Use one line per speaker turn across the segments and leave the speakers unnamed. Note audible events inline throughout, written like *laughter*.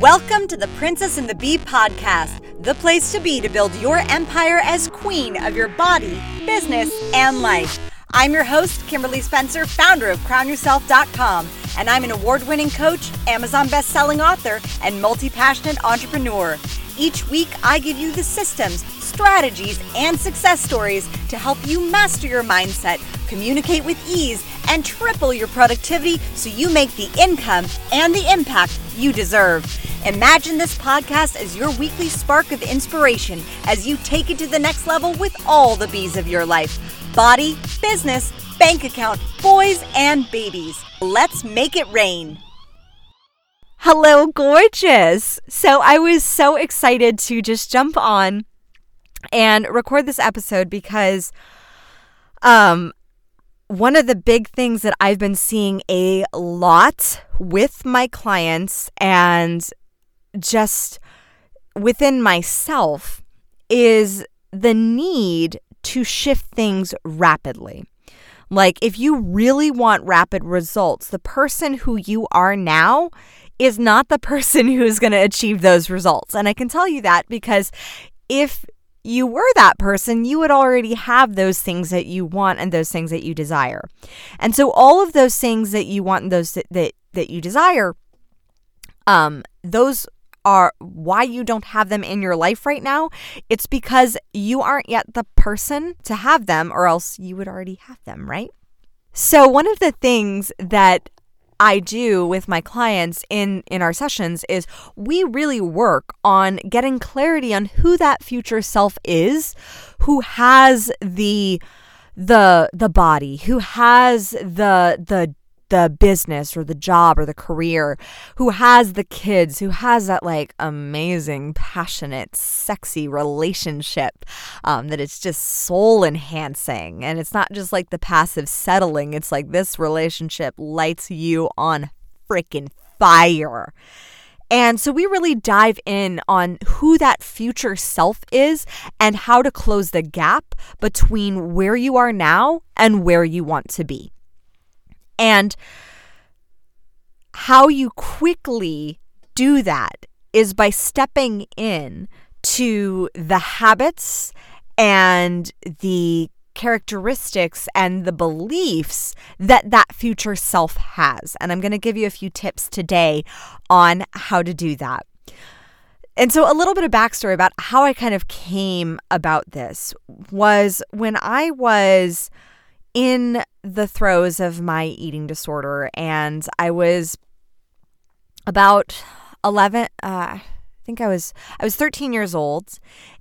Welcome to the Princess and the Bee podcast, the place to be to build your empire as queen of your body, business, and life. I'm your host, Kimberly Spencer, founder of crownyourself.com, and I'm an award winning coach, Amazon best-selling author, and multi passionate entrepreneur. Each week, I give you the systems, strategies, and success stories to help you master your mindset, communicate with ease, and triple your productivity so you make the income and the impact you deserve. Imagine this podcast as your weekly spark of inspiration as you take it to the next level with all the bees of your life body, business, bank account, boys, and babies. Let's make it rain.
Hello, gorgeous. So I was so excited to just jump on and record this episode because um one of the big things that I've been seeing a lot with my clients and just within myself is the need to shift things rapidly. Like, if you really want rapid results, the person who you are now is not the *laughs* person who's going to achieve those results. And I can tell you that because if you were that person, you would already have those things that you want and those things that you desire. And so all of those things that you want and those that that, that you desire um those are why you don't have them in your life right now. It's because you aren't yet the person to have them or else you would already have them, right? So one of the things that I do with my clients in in our sessions is we really work on getting clarity on who that future self is, who has the the the body, who has the the the business or the job or the career, who has the kids, who has that like amazing, passionate, sexy relationship um, that it's just soul enhancing. And it's not just like the passive settling, it's like this relationship lights you on freaking fire. And so we really dive in on who that future self is and how to close the gap between where you are now and where you want to be. And how you quickly do that is by stepping in to the habits and the characteristics and the beliefs that that future self has. And I'm going to give you a few tips today on how to do that. And so, a little bit of backstory about how I kind of came about this was when I was in the throes of my eating disorder, and I was about 11. Uh, I think I was I was 13 years old,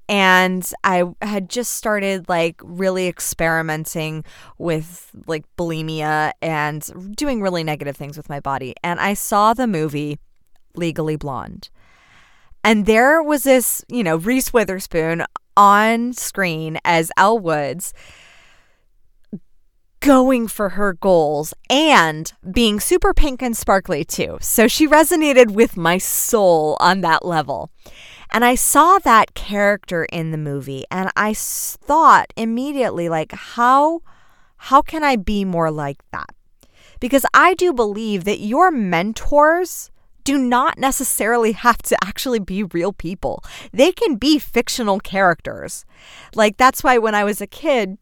and I had just started like really experimenting with like bulimia and doing really negative things with my body. And I saw the movie Legally Blonde. And there was this, you know, Reese Witherspoon on screen as Elle Woods going for her goals and being super pink and sparkly too. So she resonated with my soul on that level. And I saw that character in the movie and I thought immediately like how how can I be more like that? Because I do believe that your mentors do not necessarily *laughs* have to actually be real people. They can be fictional characters. Like that's why when I was a kid,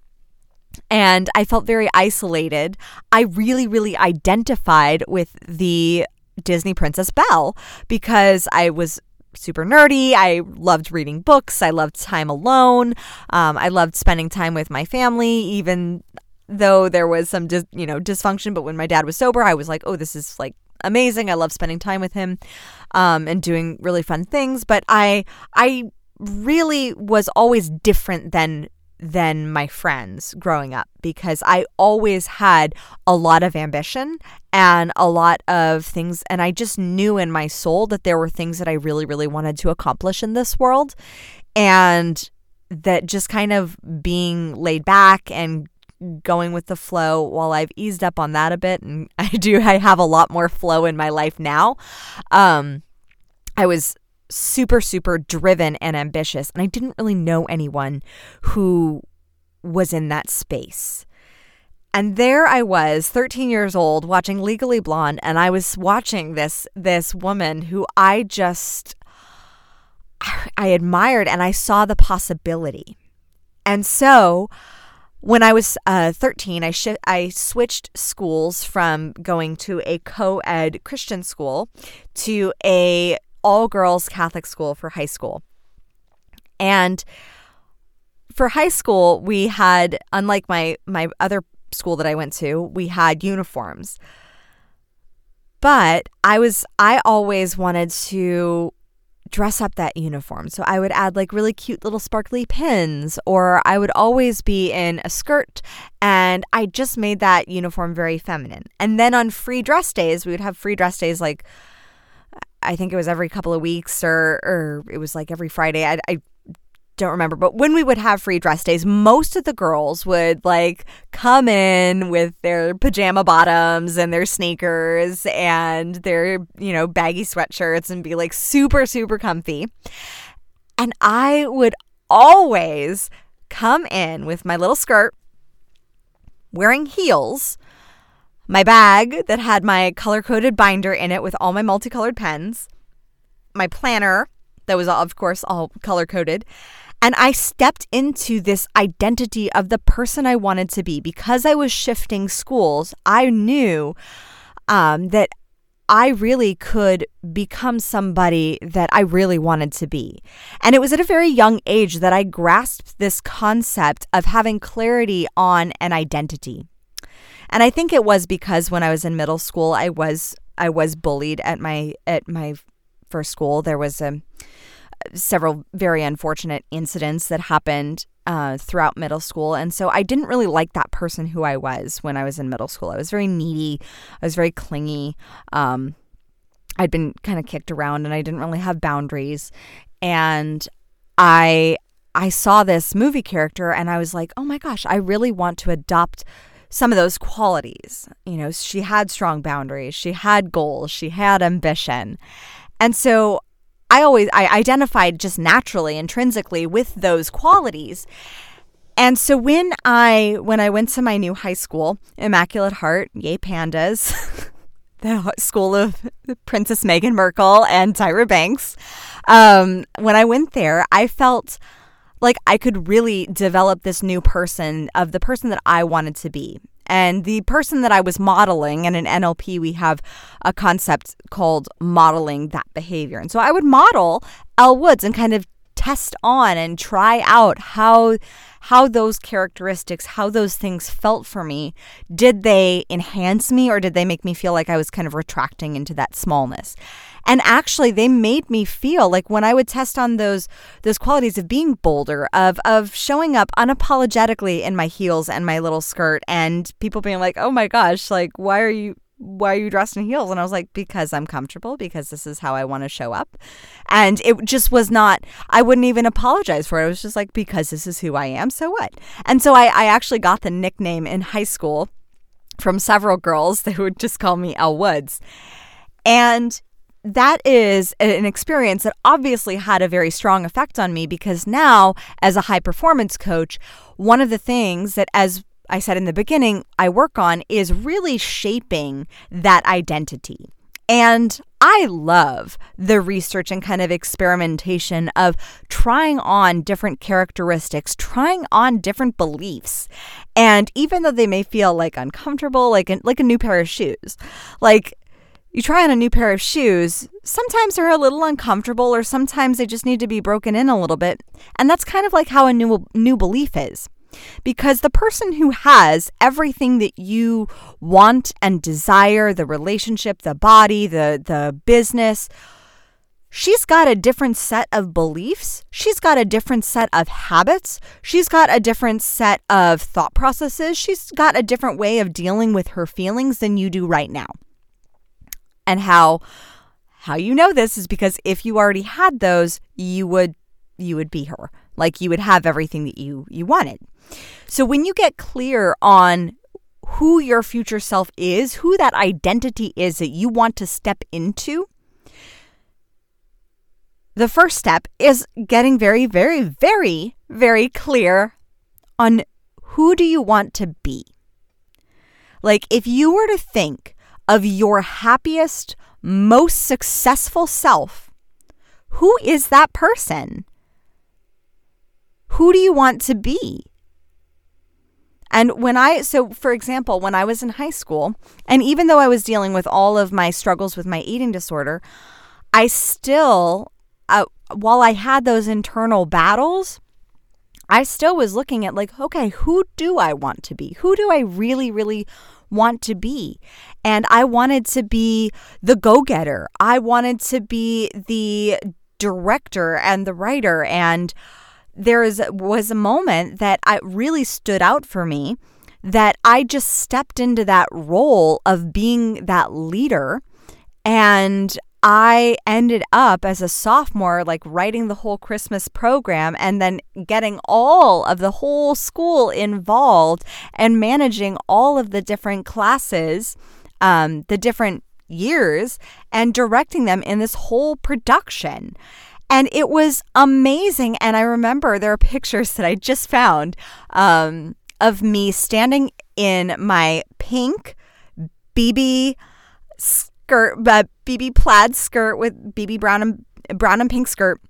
and I felt very isolated. I really, really identified with the Disney Princess Belle because I was super nerdy. I loved reading books. I loved time alone. Um, I loved spending time with my family, even though there was some, dis- you know, dysfunction. But when my dad was sober, I was like, oh, this is like amazing. I love spending time with him um, and doing really fun things. But I, I really was always different than than my friends growing up because I always had a lot of ambition and a lot of things. And I just knew in my soul that there were things that I really, really wanted to accomplish in this world. And that just kind of being laid back and going with the flow while I've eased up on that a bit and *laughs* I do I have a lot more flow in my life now um I was super, super driven and ambitious. And I didn't really know anyone who was in that space. And there I was, 13 years old, watching Legally Blonde, and I was watching this this woman who I just I admired and I saw the possibility. And so when I was uh, 13, I, sh- I switched schools from going to a co ed Christian school to a all girls Catholic school for high school. And for high school, we had, unlike my, my other school that I went to, we had uniforms. But I was, I always wanted to dress up that uniform. So I would add like really cute little sparkly pins, or I would always be in a skirt. And I just made that uniform very feminine. And then on free dress days, we would have free dress days like, I think it was every couple of weeks or, or it was like every Friday. I, I don't remember, but when we would have free dress days, most of the girls would like come in with their pajama bottoms and their sneakers and their, you know, baggy sweatshirts and be like super, super comfy. And I would always come in with my little skirt, wearing heels, my bag that had my color coded binder in it with all my multicolored pens, my planner that was, of course, all color coded and I stepped into this identity of the person I wanted to be. Because I was shifting schools, I knew um, that I really could become somebody that I really wanted to be. And it was at a very young age that I grasped this concept of having clarity on an identity. And I think it was because when I was in middle school, I was I was bullied at my at my first school. There was a several very unfortunate incidents that happened uh, throughout middle school. And so I didn't really like that person who I was when I was in middle school. I was very needy, I was very clingy. Um, I'd been kind of kicked around and I didn't really have boundaries. And I I saw this movie character and I was like, "Oh my gosh, I really want to adopt some of those qualities." You know, she had strong boundaries, she had goals, she had ambition. And so I always I identified just naturally intrinsically with those qualities. And so when I when I went to my new high school, Immaculate Heart, yay pandas, *laughs* the school of Princess Meghan Markle and Tyra Banks, um, when I went there, I felt like I could really develop this new person of the person that I wanted to be. And the person that I was modeling, and in NLP, we have a concept called modeling that behavior. And so I would model Elle Woods and kind of test on and try out how how those characteristics how those things felt for me did they enhance me or did they make me feel like i was kind of retracting into that smallness? And actually they made me feel like when i would test on those those qualities of being bolder of of showing up unapologetically in my heels and my little skirt and people being like oh my gosh like why are you why are you dressed in heels? And I was like, because I'm comfortable, because this is how I want to show up. And it just was not, I wouldn't even apologize for it. It was just like, because this is who I am, so what? And so I, I actually got the nickname in high school from several girls *laughs* that would just call me Elle Woods. And that is an experience that obviously had a very strong effect on me because now, as a high performance coach, one of the things that, as I said in the beginning, I work on is really shaping that identity. And I love the research and kind of experimentation of trying on different characteristics, trying on different beliefs. And even though they may feel like uncomfortable, like a, like a new pair of shoes, like you try on a new pair of shoes, sometimes they're a little uncomfortable or sometimes they just need to be broken in a little bit. And that's kind of like how a new new belief is. Because the person who has everything that you want and desire the relationship, the body, the, the business she's got a different set of beliefs. She's got a different set of habits. She's got a different set of thought processes. She's got a different way of dealing with her feelings than you do right now. And how how you know this is because if you already had those, you would you would be her. Like you would have everything that you you wanted. So when you get clear on who your future self is, who that identity is that you want to step into, the first step is getting very, very, very, very clear on who do you want to be? Like, if you were to think of your happiest, most successful self, who is that person? Who do you want to be? And when I, so for example, when I was in high school, and even though I was dealing with all of my struggles with my eating disorder, I still, uh, while I had those internal battles, I still was looking at like, okay, who do I want to be? Who do I really, really want to be? And I wanted to be the go getter. I wanted to be the director and the writer. And there is, was a moment that I really stood out for me that I just stepped into that role of being that leader. And I ended up as a sophomore, like writing the whole Christmas program and then getting all of the whole school involved and managing all of the different classes, um, the different years, and directing them in this whole production. And it was amazing. And I remember there are pictures that I just found um, of me standing in my pink BB skirt, uh, BB plaid skirt with BB brown and brown and pink skirt,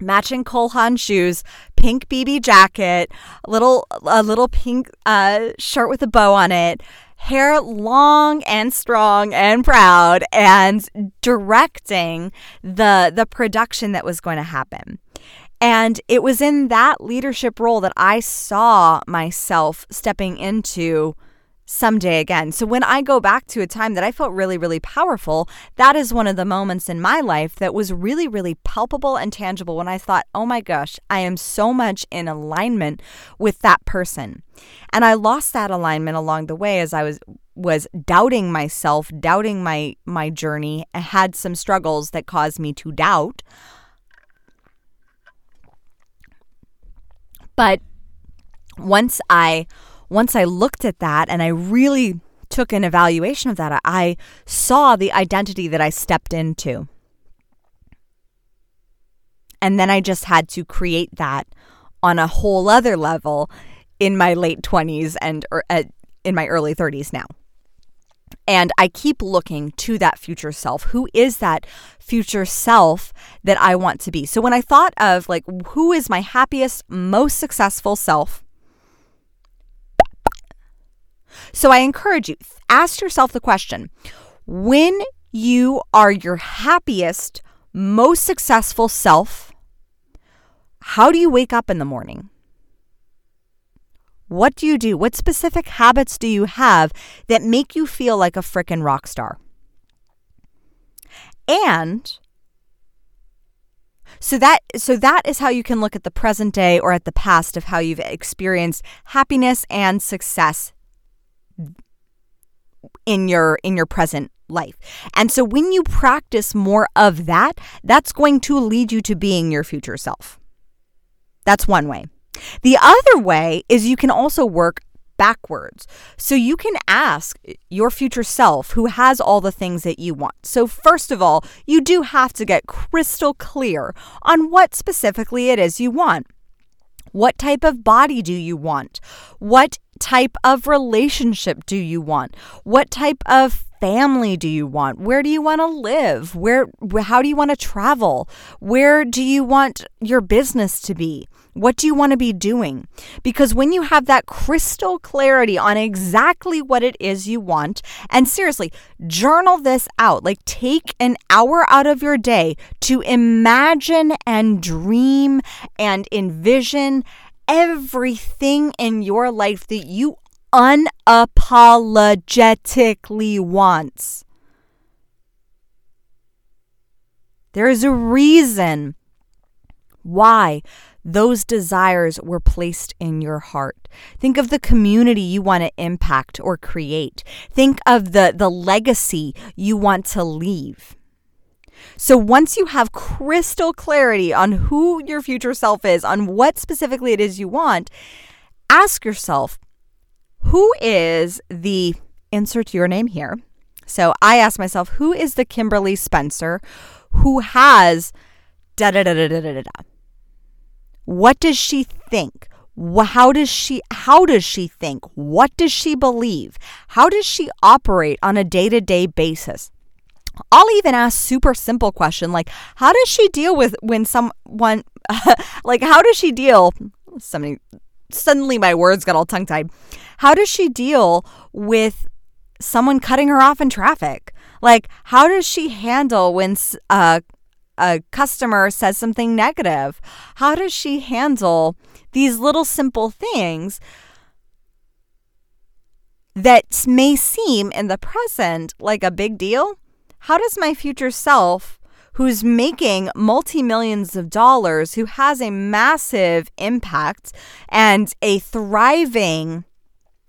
matching Cole Haan shoes, pink BB jacket, a little a little pink uh, shirt with a bow on it, hair long and strong and proud, and directing the the production that was going to happen. And it was in that leadership role that I saw myself stepping into someday again. So when I go back to a time that I felt really, really powerful, that is one of the moments in my life that was really, really palpable and tangible when I thought, oh my gosh, I am so much in alignment with that person. And I lost that alignment along the way as I was was doubting myself, doubting my my journey, I had some struggles that caused me to doubt. But once I once I looked at that and I really took an evaluation of that, I saw the identity that I stepped into. And then I just had to create that on a whole other level in my late 20s and or, uh, in my early 30s now. And I keep looking to that future self. Who is that future self that I want to be? So when I thought of like, who is my happiest, most successful self? So I encourage you, ask yourself the question when you are your happiest, most successful self, how do you wake up in the morning? What do you do? What specific habits do you have that make you feel like a frickin' rock star? And so that so that is how you can look at the present day or at the past of how you've experienced happiness and success in your in your present life. And so when you practice more of that, that's going to lead you to being your future self. That's one way. The other way is you can also work backwards. So you can ask your future self who has all the things that you want. So, first of all, you do have to get crystal clear on what specifically it is you want. What type of body do you want? What type of relationship do you want? What type of family do you want? Where do you want to live? Where how do you want to travel? Where do you want your business to be? What do you want to be doing? Because when you have that crystal clarity on exactly what it is you want, and seriously, journal this out. Like take an hour out of your day to imagine and dream and envision everything in your life that you unapologetically want. There is a reason why those desires were placed in your heart. Think of the community you want to impact or create. Think of the, the legacy you want to leave. So once you have crystal clarity on who your future self is, on what specifically it is you want, ask yourself who is the insert your name here. So I ask myself, who is the Kimberly Spencer who has da da da da da da da? What does she think? how does she how does she think what does she believe how does she operate on a day-to-day basis I'll even ask super simple question like how does she deal with when someone *laughs* like how does she deal somebody suddenly my words got all tongue tied how does she deal with someone cutting her off in traffic? Like how does she handle when uh, a customer says something negative? How does she handle these little simple things that may seem in the present like a big deal how does my future self, who's making multi millions of dollars, who has a massive impact and a thriving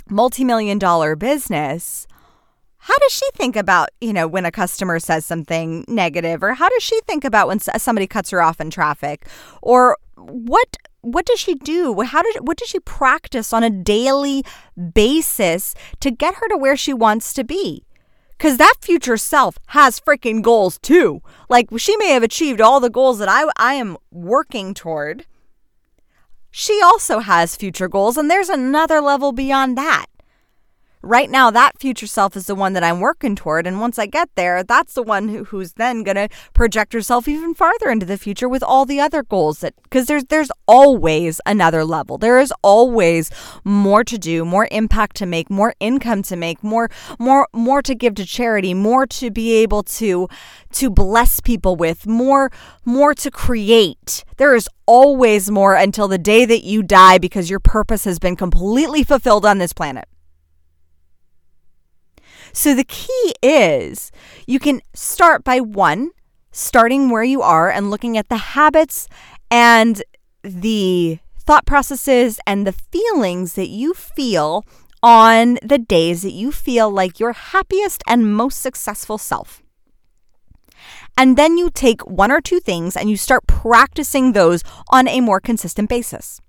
multi million dollar business, how does she think about, you know, when a customer says something negative or how does she think about when somebody cuts her off in traffic or what what does she do? How did what does she practice on a daily basis to get her to where she wants to be? Because that future self has freaking goals too. Like she may have achieved all the goals that I, I am working toward. She also has future goals, and there's another level beyond that right now that future self is the one that I'm working toward. And once I get there, that's the one who, who's then going to project herself even farther into the future with all the other goals that, because there's, there's always another level. There is always more to do, more impact to make, more income to make, more, more, more to give to charity, more to be able to, to bless people with, more, more to create. There is always more until the day that you die because your purpose has been completely fulfilled on this planet. So the key is you can start by one, starting where you are and looking at the habits and the thought processes and the feelings that you feel on the days that you feel like your happiest and most successful self. And then you take one or two things and you start practicing those on a more consistent basis.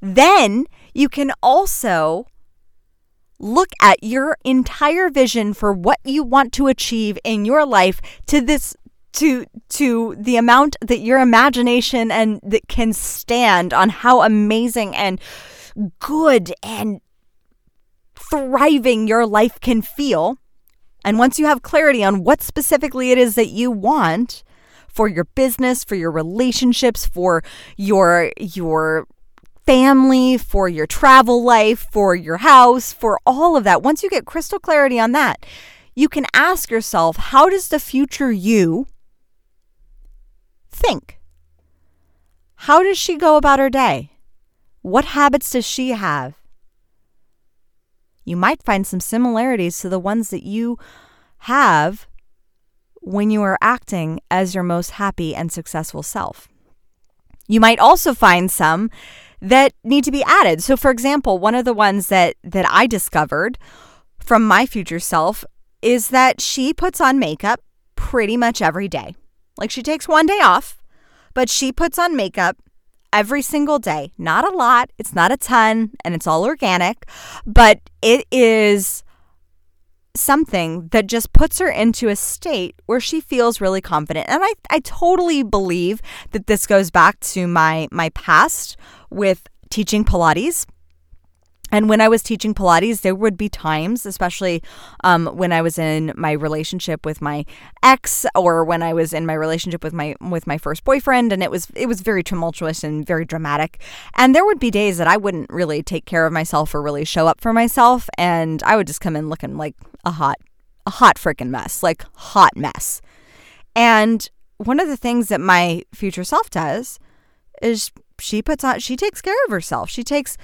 Then you can also look at your entire vision for what you want to achieve in your life to this to to the amount that your imagination and that can stand on how amazing and good and thriving your life can feel. And once you have clarity on what specifically it is that you want for your business for your relationships for your your family, for your travel life, for your house, for all of that. Once you get crystal clarity on that, you can ask yourself, how does the future you think? How does she go about her day? What habits does she have? You might find some similarities to the ones that you have when you are acting as your most happy and successful self. You might also find some that need to be added. So for example, one of the ones that that I discovered from my future self is that she puts on makeup pretty much every day. Like she takes one day off, but she puts on makeup every single day. Not a lot, it's not a ton, and it's all organic, but it is something that just puts her into a state where she feels really confident. And I, I totally believe that this goes back to my my past with teaching Pilates. And when I was teaching Pilates, there would be times, especially um, when I was in my relationship with my ex, or when I was in my relationship with my with my first boyfriend, and it was it was very tumultuous and very dramatic. And there would be days that I wouldn't really take care of myself or really show up for myself, and I would just come in looking like a hot a hot freaking mess, like hot mess. And one of the things that my future self does is she puts on she takes care of herself. She takes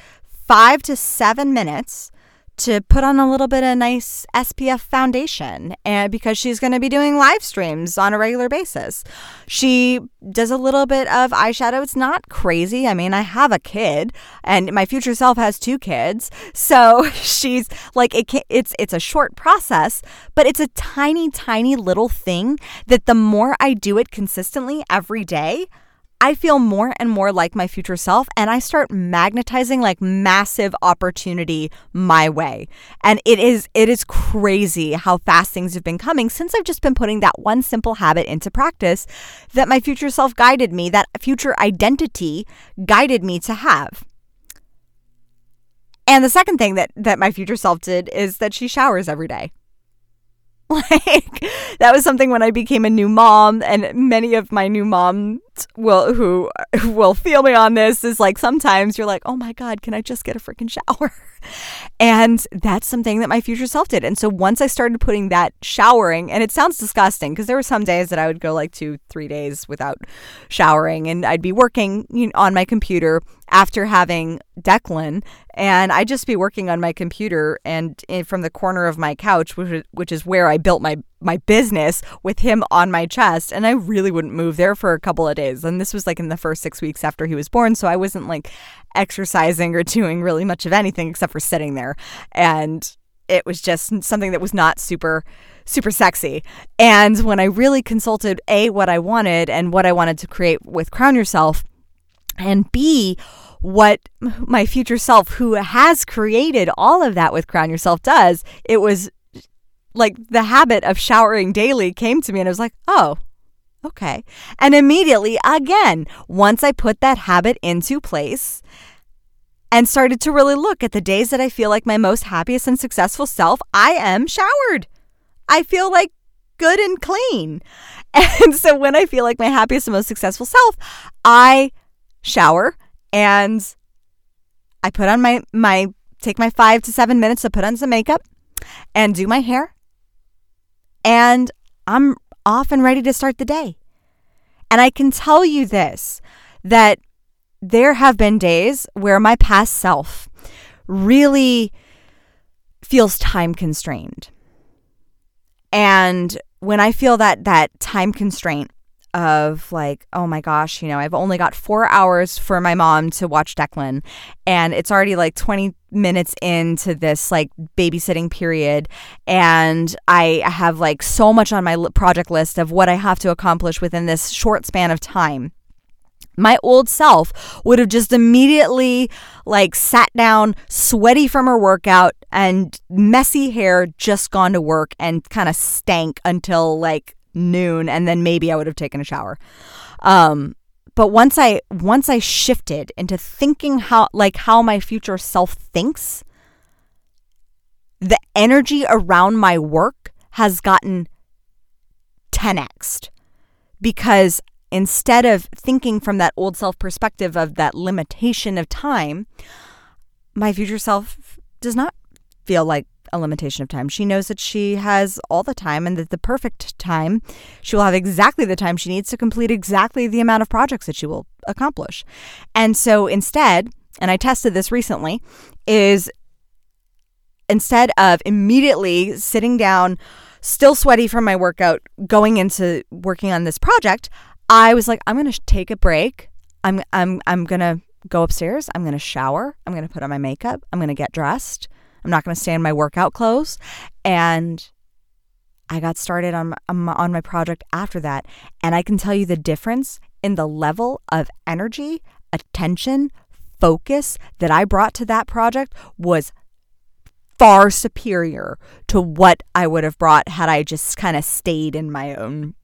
5 to 7 minutes to put on a little bit of nice SPF foundation and because she's going to be doing live streams on a regular basis. She does a little bit of eyeshadow. It's not crazy. I mean, I have a kid and my future self has two kids. So *laughs* she's like it can, it's it's a short process, but it's a tiny tiny little thing that the more I do it consistently every day, I feel more and more like my future self and I start magnetizing like massive opportunity my way. And it is it is crazy how fast things have been coming since I've just been putting that one simple habit into practice that my future self guided me, that future identity guided me to have. And the second thing that that my future self did is that she showers every day. *laughs* Like that was something when I became a new mom, and many of my new moms will who will feel me on this is like sometimes you're like, oh my god, can I just get a freaking shower? And that's something that my future self did. And so once I started putting that showering, and it sounds disgusting because there were some days that I would go like two, three days without showering, and I'd be working you know, on my computer after having Declan, and I'd just be working on my computer and in, from the corner of my couch, which, which is where I built my my business with him on my chest, and I really wouldn't move there for a couple of days. And this was like in the first six weeks after he was born, so I wasn't like exercising or doing really much of anything except for sitting there. And it was just something that was not super super sexy. And when I really consulted A what I wanted and what I wanted to create with Crown Yourself and B what my future self who has created all of that with Crown Yourself does, it was like the habit of showering daily came to me and I was like, "Oh, okay." And immediately again, once I put that habit into place, and started to really look at the days that I feel like my most happiest and successful self, I am showered. I feel like good and clean. *laughs* And so when I feel like my happiest and most successful self, I shower and I put on my my take my 5 to 7 minutes to put on some makeup and do my hair. And I'm off and ready to start the day. And I can tell you this that there have been days where my past self really feels time constrained. And when I feel that that time constraint of like, oh my gosh, you know, I've only got four hours for my mom to watch Declan, and it's already like 20 minutes into this like babysitting period, and I have like so much on my project list of what I have to accomplish within this short span of time my old self would have just immediately like sat down sweaty from her workout and messy hair just gone to work and kind of stank until like noon and then maybe I would have taken a shower. Um but once I once I shifted into thinking how like how my future self thinks the energy around my work has gotten 10xed because instead of thinking from that old self perspective of that limitation of time, my future self does not feel like a limitation of time. She knows that she has all the time and that the perfect time, she will have exactly the time she needs to complete exactly the amount of projects that she will accomplish. And so instead, and I tested this recently, is instead of immediately sitting down, still sweaty from my workout, going into working on this project, I was like, I'm going to take a break. I'm I'm I'm going to go upstairs. I'm going to shower. I'm going to put on my makeup. I'm going to get dressed. I'm not going to stay in my workout clothes. And I got started on my, on my project after that, and I can tell you the difference in the level of energy, attention, focus that I brought to that project was far superior to what I would have brought had I just kind of stayed in my own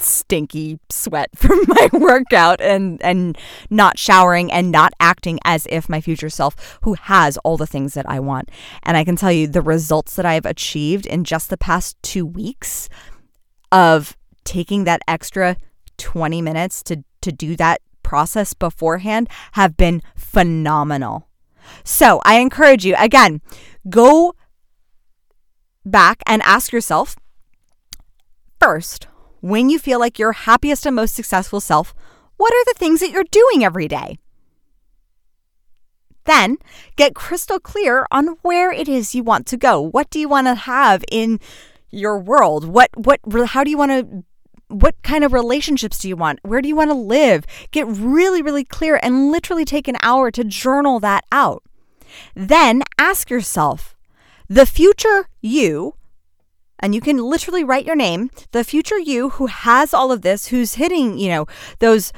stinky sweat *laughs* from my workout and and not showering and not acting as if my future self who has all the things that I want. And I can tell you the results that I've achieved in just the past 2 weeks of taking that extra 20 minutes to to do that process beforehand have been phenomenal. So, I encourage you again, go back and ask yourself first, when you feel like your happiest and most successful self, what are the things that you're doing every day? Then get crystal clear on where it is you want to go. What do you want to have in your world? What what how do you want to what kind of relationships do you want? Where do you want to live? Get really really clear and literally take an hour to journal that out. Then ask yourself, the future you and you can literally write your name, the future you who has all of this, who's hitting, you know, those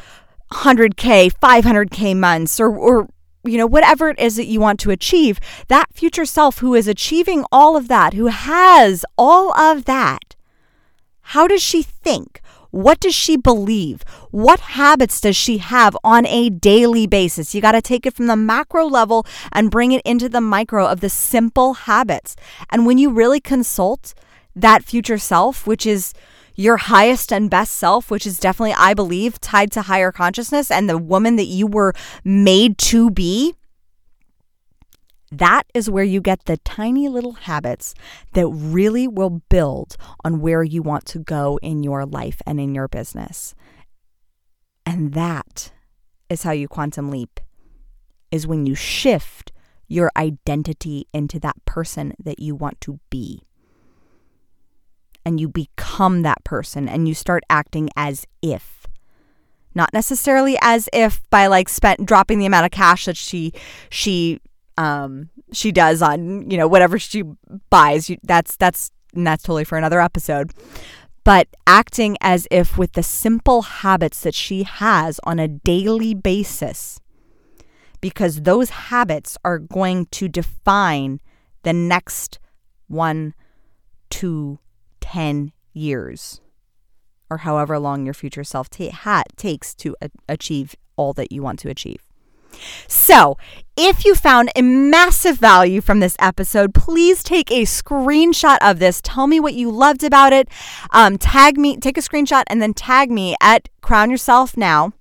100K, 500K months, or, or, you know, whatever it is that you want to achieve, that future self who is achieving all of that, who has all of that, how does she think? What does she believe? What habits does she have on a daily basis? You got to take it from the macro level and bring it into the micro of the simple habits. And when you really consult that future self, which is your highest and best self, which is definitely, I believe, tied to higher consciousness and the woman that you were made to be, that is where you get the tiny little habits that really will build on where you want to go in your life and in your business. And that is how you quantum leap is when you shift your identity into that person that you want to be. And you become that person and you start acting as if not necessarily as if by like spent dropping the amount of cash that she she um, she does on you know whatever she buys. You, That's that's and that's totally for another episode. But acting as if with the simple habits that she has on a daily basis, because those habits are going to define the next one to 10 years or however long your future self ta- ha- takes to a- achieve all that you want to achieve. So, if you found a massive value from this episode, please take a screenshot of this. Tell me what you loved about it. Um, tag me, take a screenshot, and then tag me at Crown Yourself Now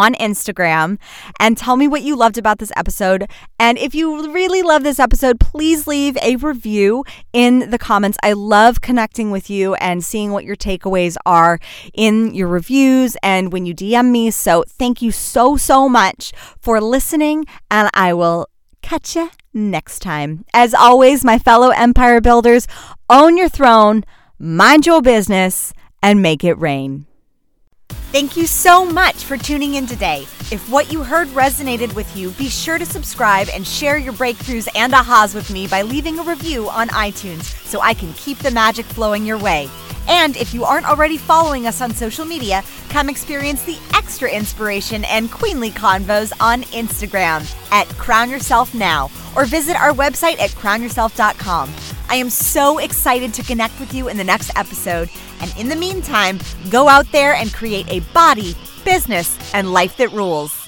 on Instagram and tell me what you loved about this episode. And if you really love this episode, please leave a review in the comments. I love connecting with you and seeing what your takeaways are in your reviews and when you DM me. So thank you so, so much for listening, and I will catch you next time. As always, my fellow empire builders, own your throne, mind your business, and make it rain. Thank you so much for tuning in today. If what you heard resonated with you, be sure to subscribe and share your breakthroughs and ahas with me by leaving a review on iTunes so I can keep the magic flowing your way. And if you aren't already following us on social media, come experience the extra inspiration and queenly convos on Instagram at Crown Yourself Now or visit our website at crownyourself.com. I am so excited to connect with you in the next episode. And in the meantime, go out there and create a body, business, and life that rules.